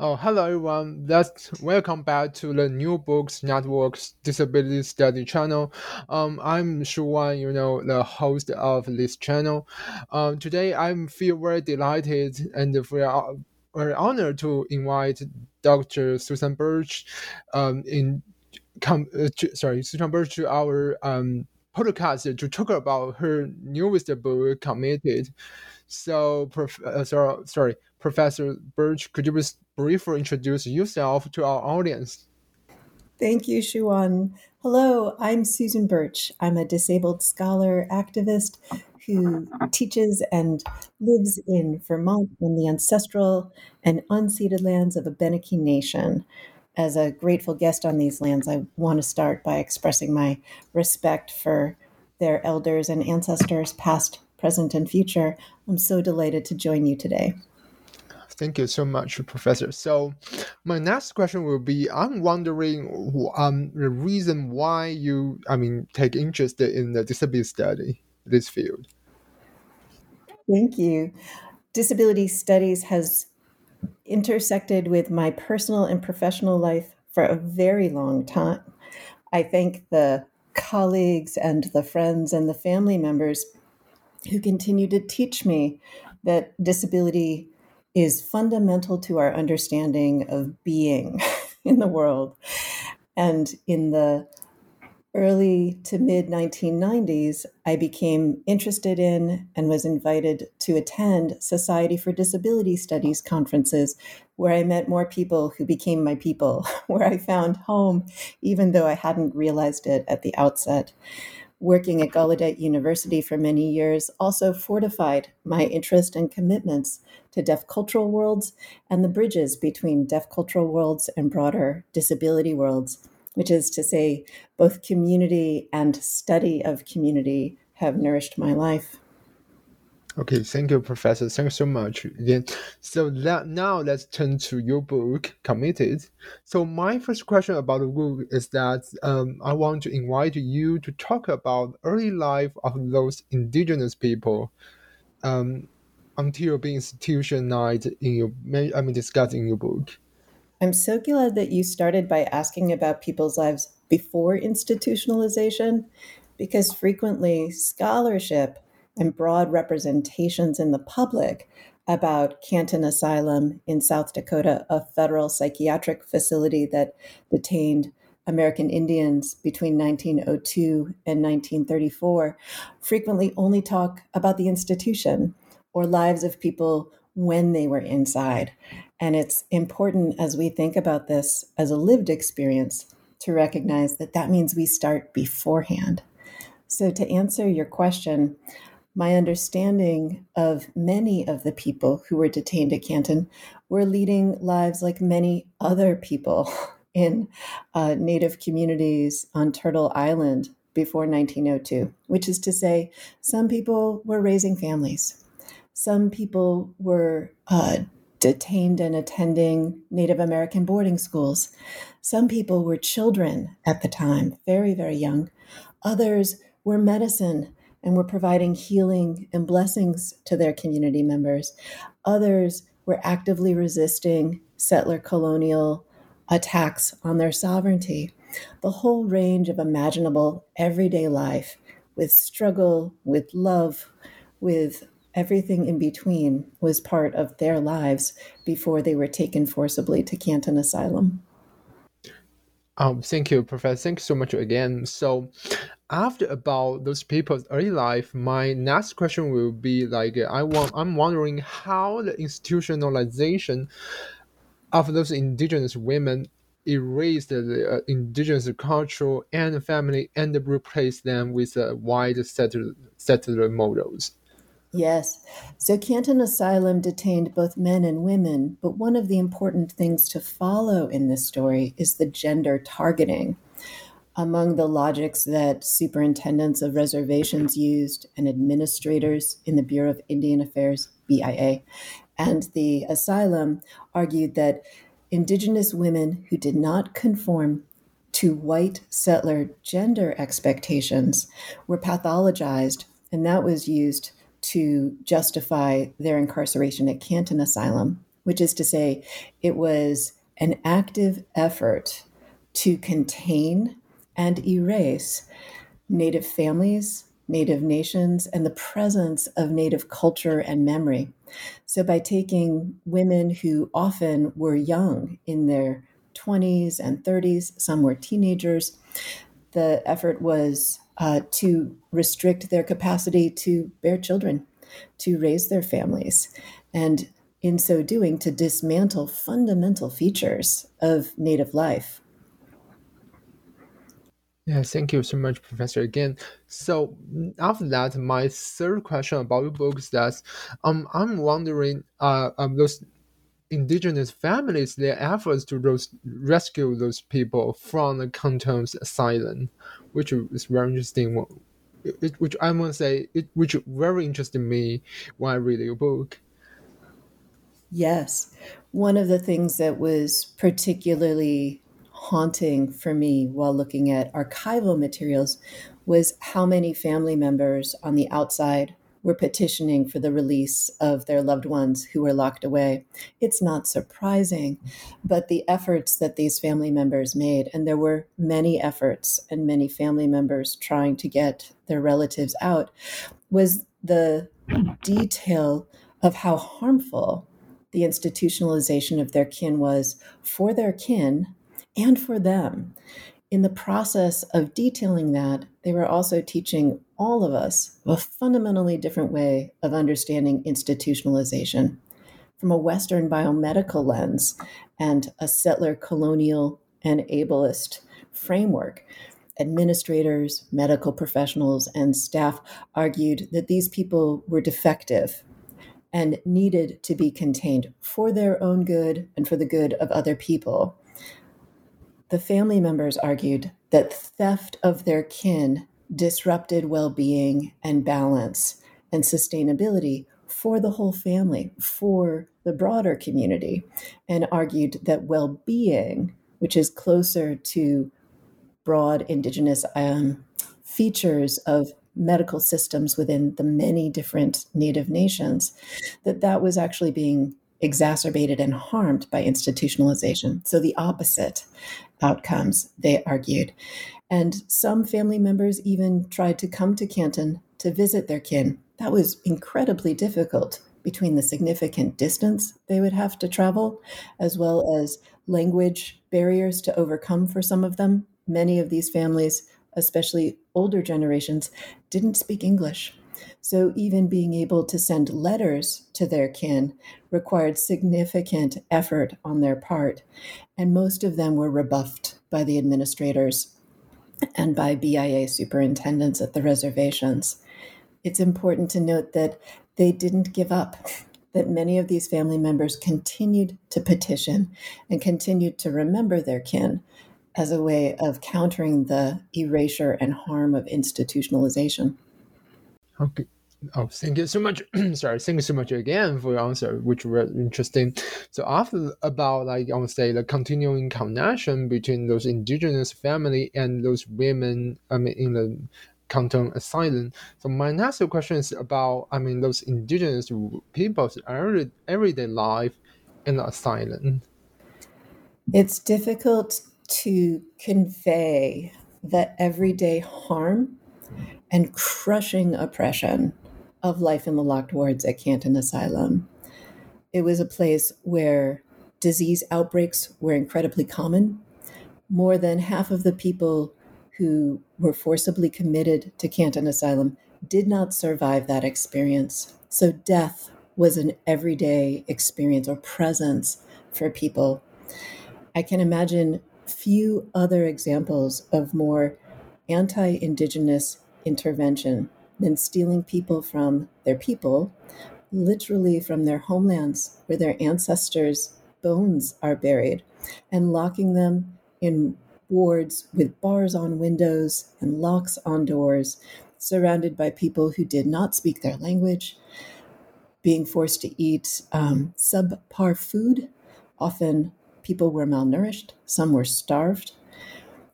Oh, hello everyone. Let's welcome back to the New Books Network's Disability Study channel. Um, I'm Shu Wan, you know, the host of this channel. Um, today I feel very delighted and very, very honored to invite Dr. Susan Burch, um, in come uh, to, sorry, Susan Burch to our um podcast to talk about her newest book, Committed. So, prof- uh, sorry, sorry, Professor Burch, could you please briefly introduce yourself to our audience? Thank you, Shu Wan. Hello, I'm Susan Burch. I'm a disabled scholar activist who teaches and lives in Vermont on the ancestral and unceded lands of Abenaki Nation. As a grateful guest on these lands, I want to start by expressing my respect for their elders and ancestors, past, present, and future. I'm so delighted to join you today. Thank you so much, Professor. So, my next question will be: I'm wondering, um, the reason why you, I mean, take interest in the disability study, this field. Thank you. Disability studies has intersected with my personal and professional life for a very long time. I thank the colleagues and the friends and the family members who continue to teach me that disability is fundamental to our understanding of being in the world. And in the early to mid 1990s, I became interested in and was invited to attend Society for Disability Studies conferences, where I met more people who became my people, where I found home, even though I hadn't realized it at the outset working at Gallaudet University for many years also fortified my interest and commitments to deaf cultural worlds and the bridges between deaf cultural worlds and broader disability worlds, which is to say, both community and study of community have nourished my life. Okay, thank you, Professor. Thanks so much again. So that now let's turn to your book, Committed. So my first question about the book is that um, I want to invite you to talk about early life of those indigenous people um, until being institutionalized in your, I mean, discussed in your book. I'm so glad that you started by asking about people's lives before institutionalization, because frequently scholarship and broad representations in the public about Canton Asylum in South Dakota, a federal psychiatric facility that detained American Indians between 1902 and 1934, frequently only talk about the institution or lives of people when they were inside. And it's important as we think about this as a lived experience to recognize that that means we start beforehand. So, to answer your question, my understanding of many of the people who were detained at Canton were leading lives like many other people in uh, Native communities on Turtle Island before 1902, which is to say, some people were raising families. Some people were uh, detained and attending Native American boarding schools. Some people were children at the time, very, very young. Others were medicine and were providing healing and blessings to their community members. Others were actively resisting settler colonial attacks on their sovereignty. The whole range of imaginable everyday life with struggle, with love, with everything in between was part of their lives before they were taken forcibly to Canton Asylum. Um, thank you, Professor. Thank you so much again. So, after about those people's early life, my next question will be like I want I'm wondering how the institutionalization of those indigenous women erased the uh, indigenous culture and family and replaced them with uh, white settler, settler models. Yes. So Canton Asylum detained both men and women, but one of the important things to follow in this story is the gender targeting. Among the logics that superintendents of reservations used and administrators in the Bureau of Indian Affairs, BIA, and the asylum argued that indigenous women who did not conform to white settler gender expectations were pathologized, and that was used to justify their incarceration at Canton Asylum, which is to say, it was an active effort to contain and erase Native families, Native nations, and the presence of Native culture and memory. So, by taking women who often were young in their 20s and 30s, some were teenagers, the effort was uh, to restrict their capacity to bear children, to raise their families, and in so doing, to dismantle fundamental features of Native life. Yeah, thank you so much, Professor. Again, so after that, my third question about your book is that um, I'm wondering, uh, um, those indigenous families, their efforts to those, rescue those people from the Canton's asylum, which is very interesting. It, which I must say, it, which very interested me when I read your book. Yes, one of the things that was particularly haunting for me while looking at archival materials was how many family members on the outside were petitioning for the release of their loved ones who were locked away. It's not surprising, but the efforts that these family members made, and there were many efforts and many family members trying to get their relatives out, was the detail of how harmful the institutionalization of their kin was for their kin and for them. In the process of detailing that, they were also teaching all of us a fundamentally different way of understanding institutionalization from a Western biomedical lens and a settler colonial and ableist framework. Administrators, medical professionals, and staff argued that these people were defective and needed to be contained for their own good and for the good of other people. The family members argued that theft of their kin disrupted well being and balance and sustainability for the whole family, for the broader community, and argued that well being, which is closer to broad Indigenous um, features of medical systems within the many different Native nations, that that was actually being exacerbated and harmed by institutionalization. So the opposite outcomes, they argued. And some family members even tried to come to Canton to visit their kin. That was incredibly difficult between the significant distance they would have to travel, as well as language barriers to overcome for some of them. Many of these families, especially older generations, didn't speak English. So, even being able to send letters to their kin required significant effort on their part, and most of them were rebuffed by the administrators and by BIA superintendents at the reservations. It's important to note that they didn't give up, that many of these family members continued to petition and continued to remember their kin as a way of countering the erasure and harm of institutionalization. Okay. Oh, thank you so much. Sorry, thank you so much again for your answer, which was interesting. So after about like I would say the continuing connection between those indigenous family and those women, I mean in the Canton asylum. So my next question is about I mean those indigenous people's every, everyday life in the asylum. It's difficult to convey the everyday harm and crushing oppression of life in the locked wards at Canton Asylum. It was a place where disease outbreaks were incredibly common. More than half of the people who were forcibly committed to Canton Asylum did not survive that experience. So death was an everyday experience or presence for people. I can imagine few other examples of more anti Indigenous intervention than stealing people from their people, literally from their homelands where their ancestors' bones are buried, and locking them in wards with bars on windows and locks on doors, surrounded by people who did not speak their language, being forced to eat um, subpar food. Often people were malnourished, some were starved,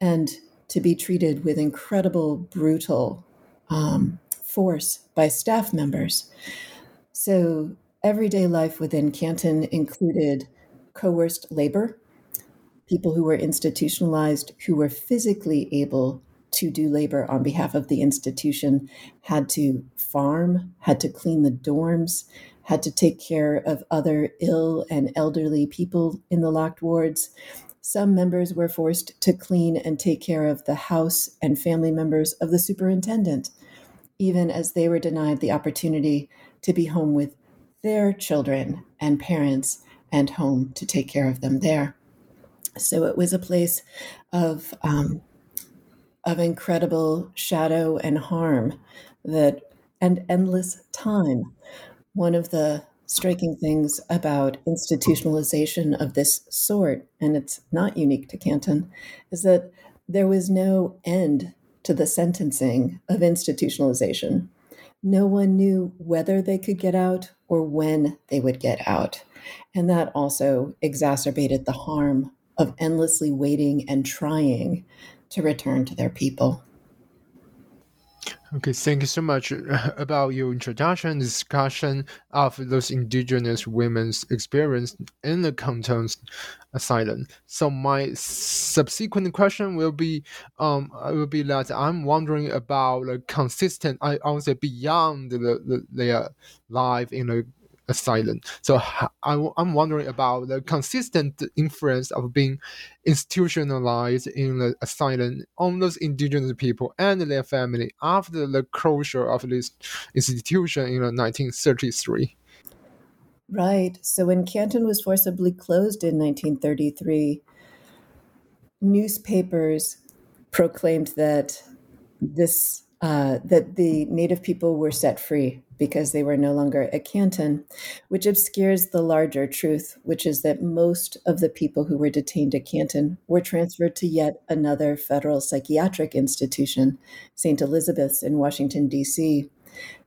and to be treated with incredible, brutal um, force by staff members. So, everyday life within Canton included coerced labor, people who were institutionalized, who were physically able to do labor on behalf of the institution, had to farm, had to clean the dorms, had to take care of other ill and elderly people in the locked wards. Some members were forced to clean and take care of the house and family members of the superintendent, even as they were denied the opportunity to be home with their children and parents and home to take care of them there. So it was a place of um, of incredible shadow and harm that and endless time. One of the striking things about institutionalization of this sort, and it's not unique to Canton, is that there was no end to the sentencing of institutionalization. No one knew whether they could get out or when they would get out. And that also exacerbated the harm of endlessly waiting and trying to return to their people. Okay, thank you so much about your introduction and discussion of those indigenous women's experience in the Canton's asylum. So my subsequent question will be, um, will be that I'm wondering about the consistent, I, I would say beyond the, the their life in the asylum. So I, I'm wondering about the consistent influence of being institutionalized in the asylum on those indigenous people and their family after the closure of this institution in 1933. Right. So when Canton was forcibly closed in 1933, newspapers proclaimed that this uh, that the native people were set free because they were no longer at Canton, which obscures the larger truth, which is that most of the people who were detained at Canton were transferred to yet another federal psychiatric institution, St. Elizabeth's in Washington, D.C.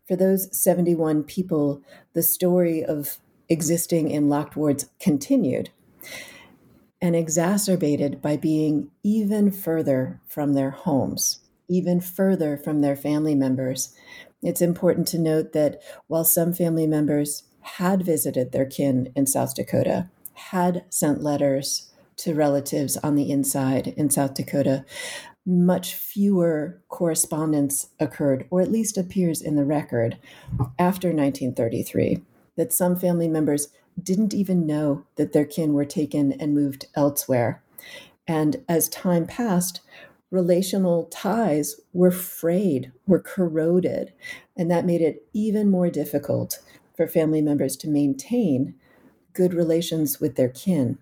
For those 71 people, the story of existing in locked wards continued and exacerbated by being even further from their homes, even further from their family members, it's important to note that while some family members had visited their kin in South Dakota, had sent letters to relatives on the inside in South Dakota, much fewer correspondence occurred, or at least appears in the record, after 1933. That some family members didn't even know that their kin were taken and moved elsewhere. And as time passed, relational ties were frayed, were corroded, and that made it even more difficult for family members to maintain good relations with their kin.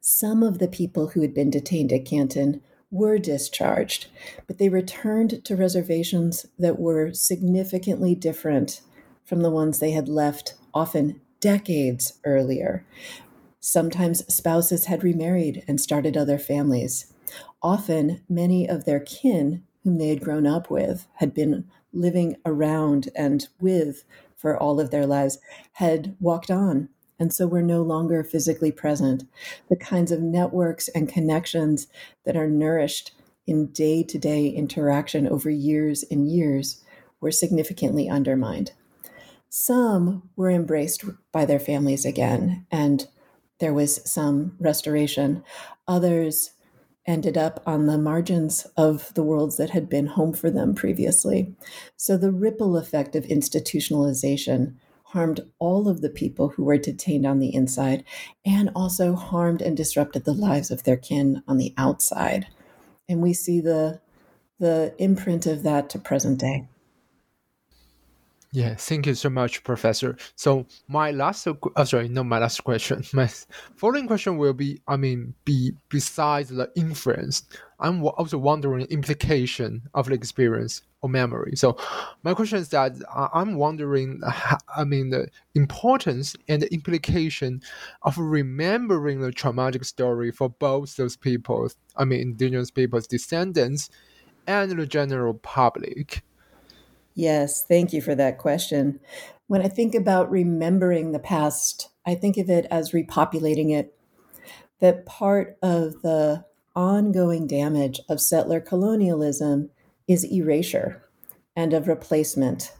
Some of the people who had been detained at Canton were discharged, but they returned to reservations that were significantly different from the ones they had left often decades earlier. Sometimes spouses had remarried and started other families. Often, many of their kin, whom they had grown up with, had been living around and with for all of their lives, had walked on and so were no longer physically present. The kinds of networks and connections that are nourished in day to day interaction over years and years were significantly undermined. Some were embraced by their families again, and there was some restoration. Others ended up on the margins of the worlds that had been home for them previously. So the ripple effect of institutionalization harmed all of the people who were detained on the inside and also harmed and disrupted the lives of their kin on the outside. And we see the the imprint of that to present day. Yeah, thank you so much, Professor. So my last, uh, sorry, not my last question. My following question will be, I mean, be besides the inference, I'm also wondering implication of the experience or memory. So, my question is that I'm wondering, I mean, the importance and the implication of remembering the traumatic story for both those people, I mean, indigenous people's descendants and the general public. Yes, thank you for that question. When I think about remembering the past, I think of it as repopulating it. That part of the ongoing damage of settler colonialism is erasure and of replacement.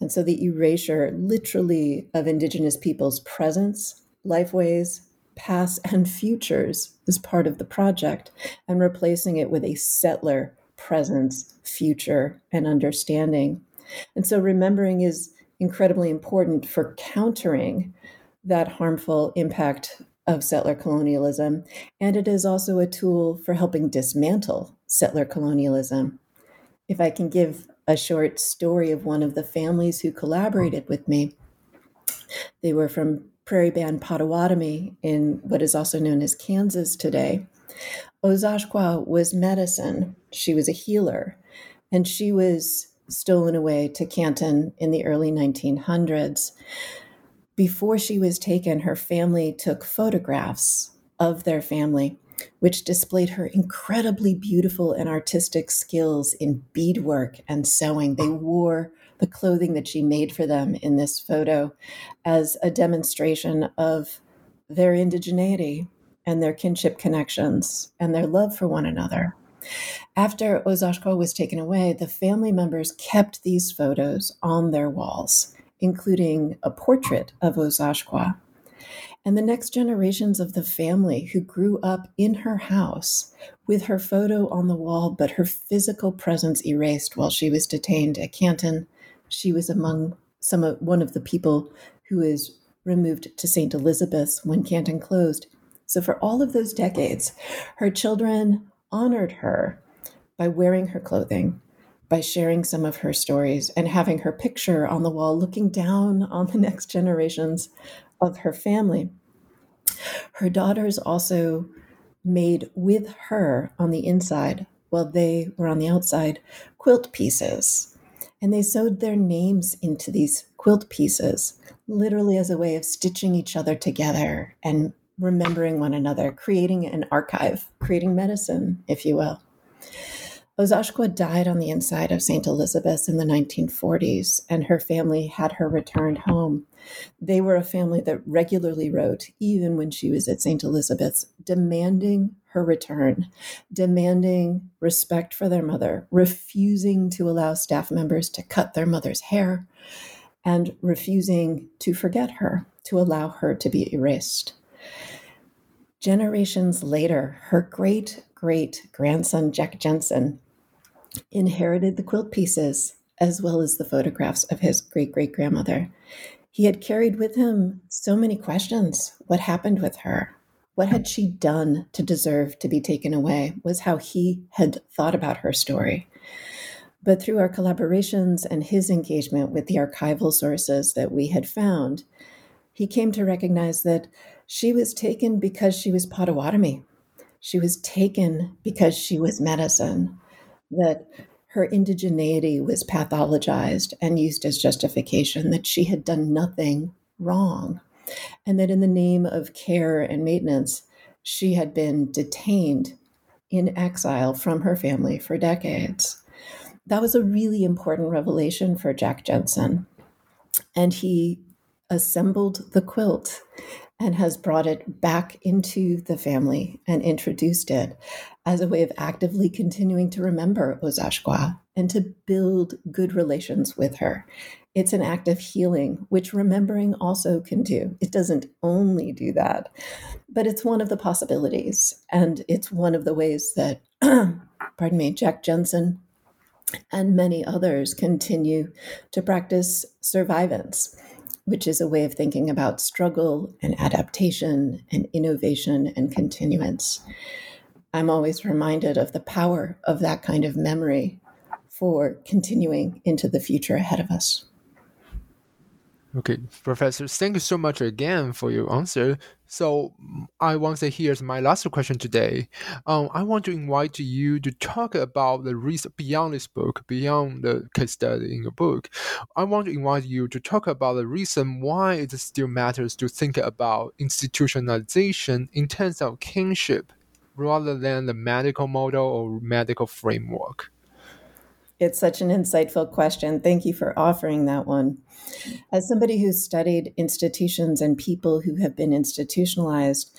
And so the erasure, literally, of Indigenous peoples' presence, lifeways, past, and futures is part of the project, and replacing it with a settler presence, future, and understanding. And so remembering is incredibly important for countering that harmful impact of settler colonialism. And it is also a tool for helping dismantle settler colonialism. If I can give a short story of one of the families who collaborated with me, they were from Prairie Band Potawatomi in what is also known as Kansas today. Ozashkwa was medicine. She was a healer, and she was stolen away to Canton in the early 1900s. Before she was taken, her family took photographs of their family, which displayed her incredibly beautiful and artistic skills in beadwork and sewing. They wore the clothing that she made for them in this photo as a demonstration of their indigeneity and their kinship connections and their love for one another. After Ozashkwa was taken away, the family members kept these photos on their walls including a portrait of Ozashkwa. And the next generations of the family who grew up in her house with her photo on the wall, but her physical presence erased while she was detained at Canton. She was among some of one of the people who is removed to St. Elizabeth's when Canton closed. So for all of those decades, her children honored her by wearing her clothing, by sharing some of her stories and having her picture on the wall, looking down on the next generations of her family. Her daughters also made with her on the inside, while they were on the outside, quilt pieces. And they sewed their names into these quilt pieces, literally as a way of stitching each other together and remembering one another, creating an archive, creating medicine, if you will. Ozashkwa died on the inside of St. Elizabeth's in the 1940s, and her family had her returned home. They were a family that regularly wrote, even when she was at St. Elizabeth's, demanding her return, demanding respect for their mother, refusing to allow staff members to cut their mother's hair, and refusing to forget her, to allow her to be erased. Generations later, her great great grandson, Jack Jensen, inherited the quilt pieces as well as the photographs of his great great grandmother. He had carried with him so many questions. What happened with her? What had she done to deserve to be taken away? Was how he had thought about her story. But through our collaborations and his engagement with the archival sources that we had found, he came to recognize that she was taken because she was Potawatomi. She was taken because she was medicine that her indigeneity was pathologized and used as justification, that she had done nothing wrong, and that in the name of care and maintenance, she had been detained in exile from her family for decades. That was a really important revelation for Jack Jensen. And he assembled the quilt and has brought it back into the family and introduced it as a way of actively continuing to remember Ozashkwa and to build good relations with her. It's an act of healing, which remembering also can do. It doesn't only do that, but it's one of the possibilities. And it's one of the ways that, pardon me, Jack Jensen and many others continue to practice survivance which is a way of thinking about struggle and adaptation and innovation and continuance. I'm always reminded of the power of that kind of memory for continuing into the future ahead of us. Okay, Professor, thank you so much again for your answer. So I want to say here's my last question today. Um, I want to invite you to talk about the reason beyond this book, beyond the case study in your book. I want to invite you to talk about the reason why it still matters to think about institutionalization in terms of kinship rather than the medical model or medical framework. It's such an insightful question. Thank you for offering that one. As somebody who's studied institutions and people who have been institutionalized,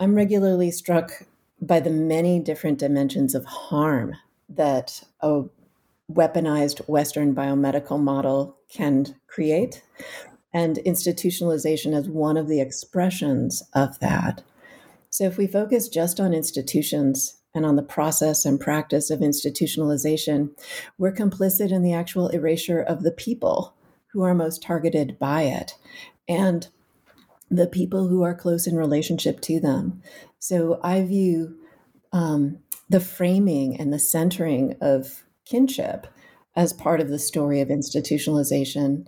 I'm regularly struck by the many different dimensions of harm that a weaponized Western biomedical model can create, and institutionalization as one of the expressions of that. So, if we focus just on institutions, and on the process and practice of institutionalization, we're complicit in the actual erasure of the people who are most targeted by it and the people who are close in relationship to them. So I view um, the framing and the centering of kinship as part of the story of institutionalization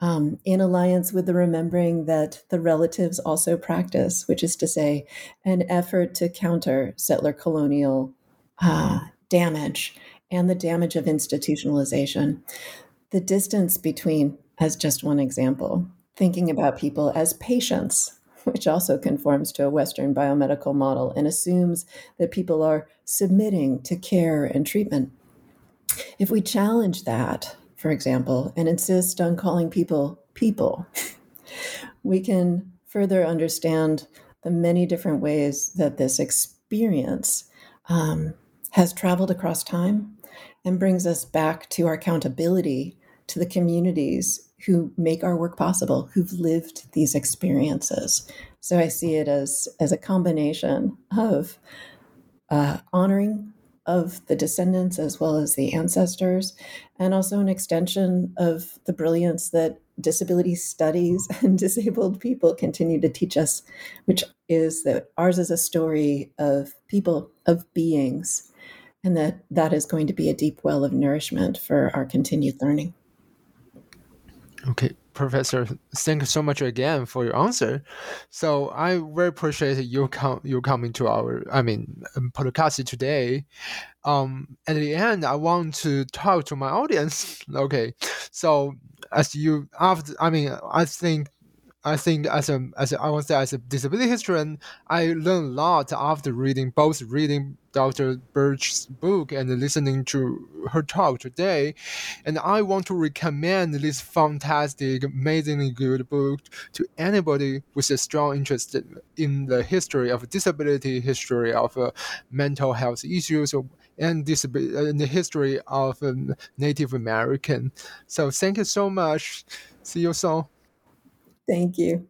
um, in alliance with the remembering that the relatives also practice, which is to say, an effort to counter settler colonial uh, damage and the damage of institutionalization. The distance between, as just one example, thinking about people as patients, which also conforms to a Western biomedical model and assumes that people are submitting to care and treatment. If we challenge that, for example, and insist on calling people people, we can further understand the many different ways that this experience um, has traveled across time and brings us back to our accountability to the communities who make our work possible, who've lived these experiences. So I see it as, as a combination of uh, honoring of the descendants as well as the ancestors, and also an extension of the brilliance that disability studies and disabled people continue to teach us, which is that ours is a story of people, of beings, and that that is going to be a deep well of nourishment for our continued learning. Okay, Professor, thank you so much again for your answer. So I very appreciate you come you coming to our I mean um, podcast today. Um, at the end, I want to talk to my audience. Okay, so as you after I mean I think I think as a as a, I to say as a disability historian, I learned a lot after reading both reading Dr. Burch's book and listening to her talk today, and I want to recommend this fantastic, amazingly good book to anybody with a strong interest in the history of disability, history of uh, mental health issues, and, disability, and the history of um, Native American. So thank you so much. See you soon. Thank you.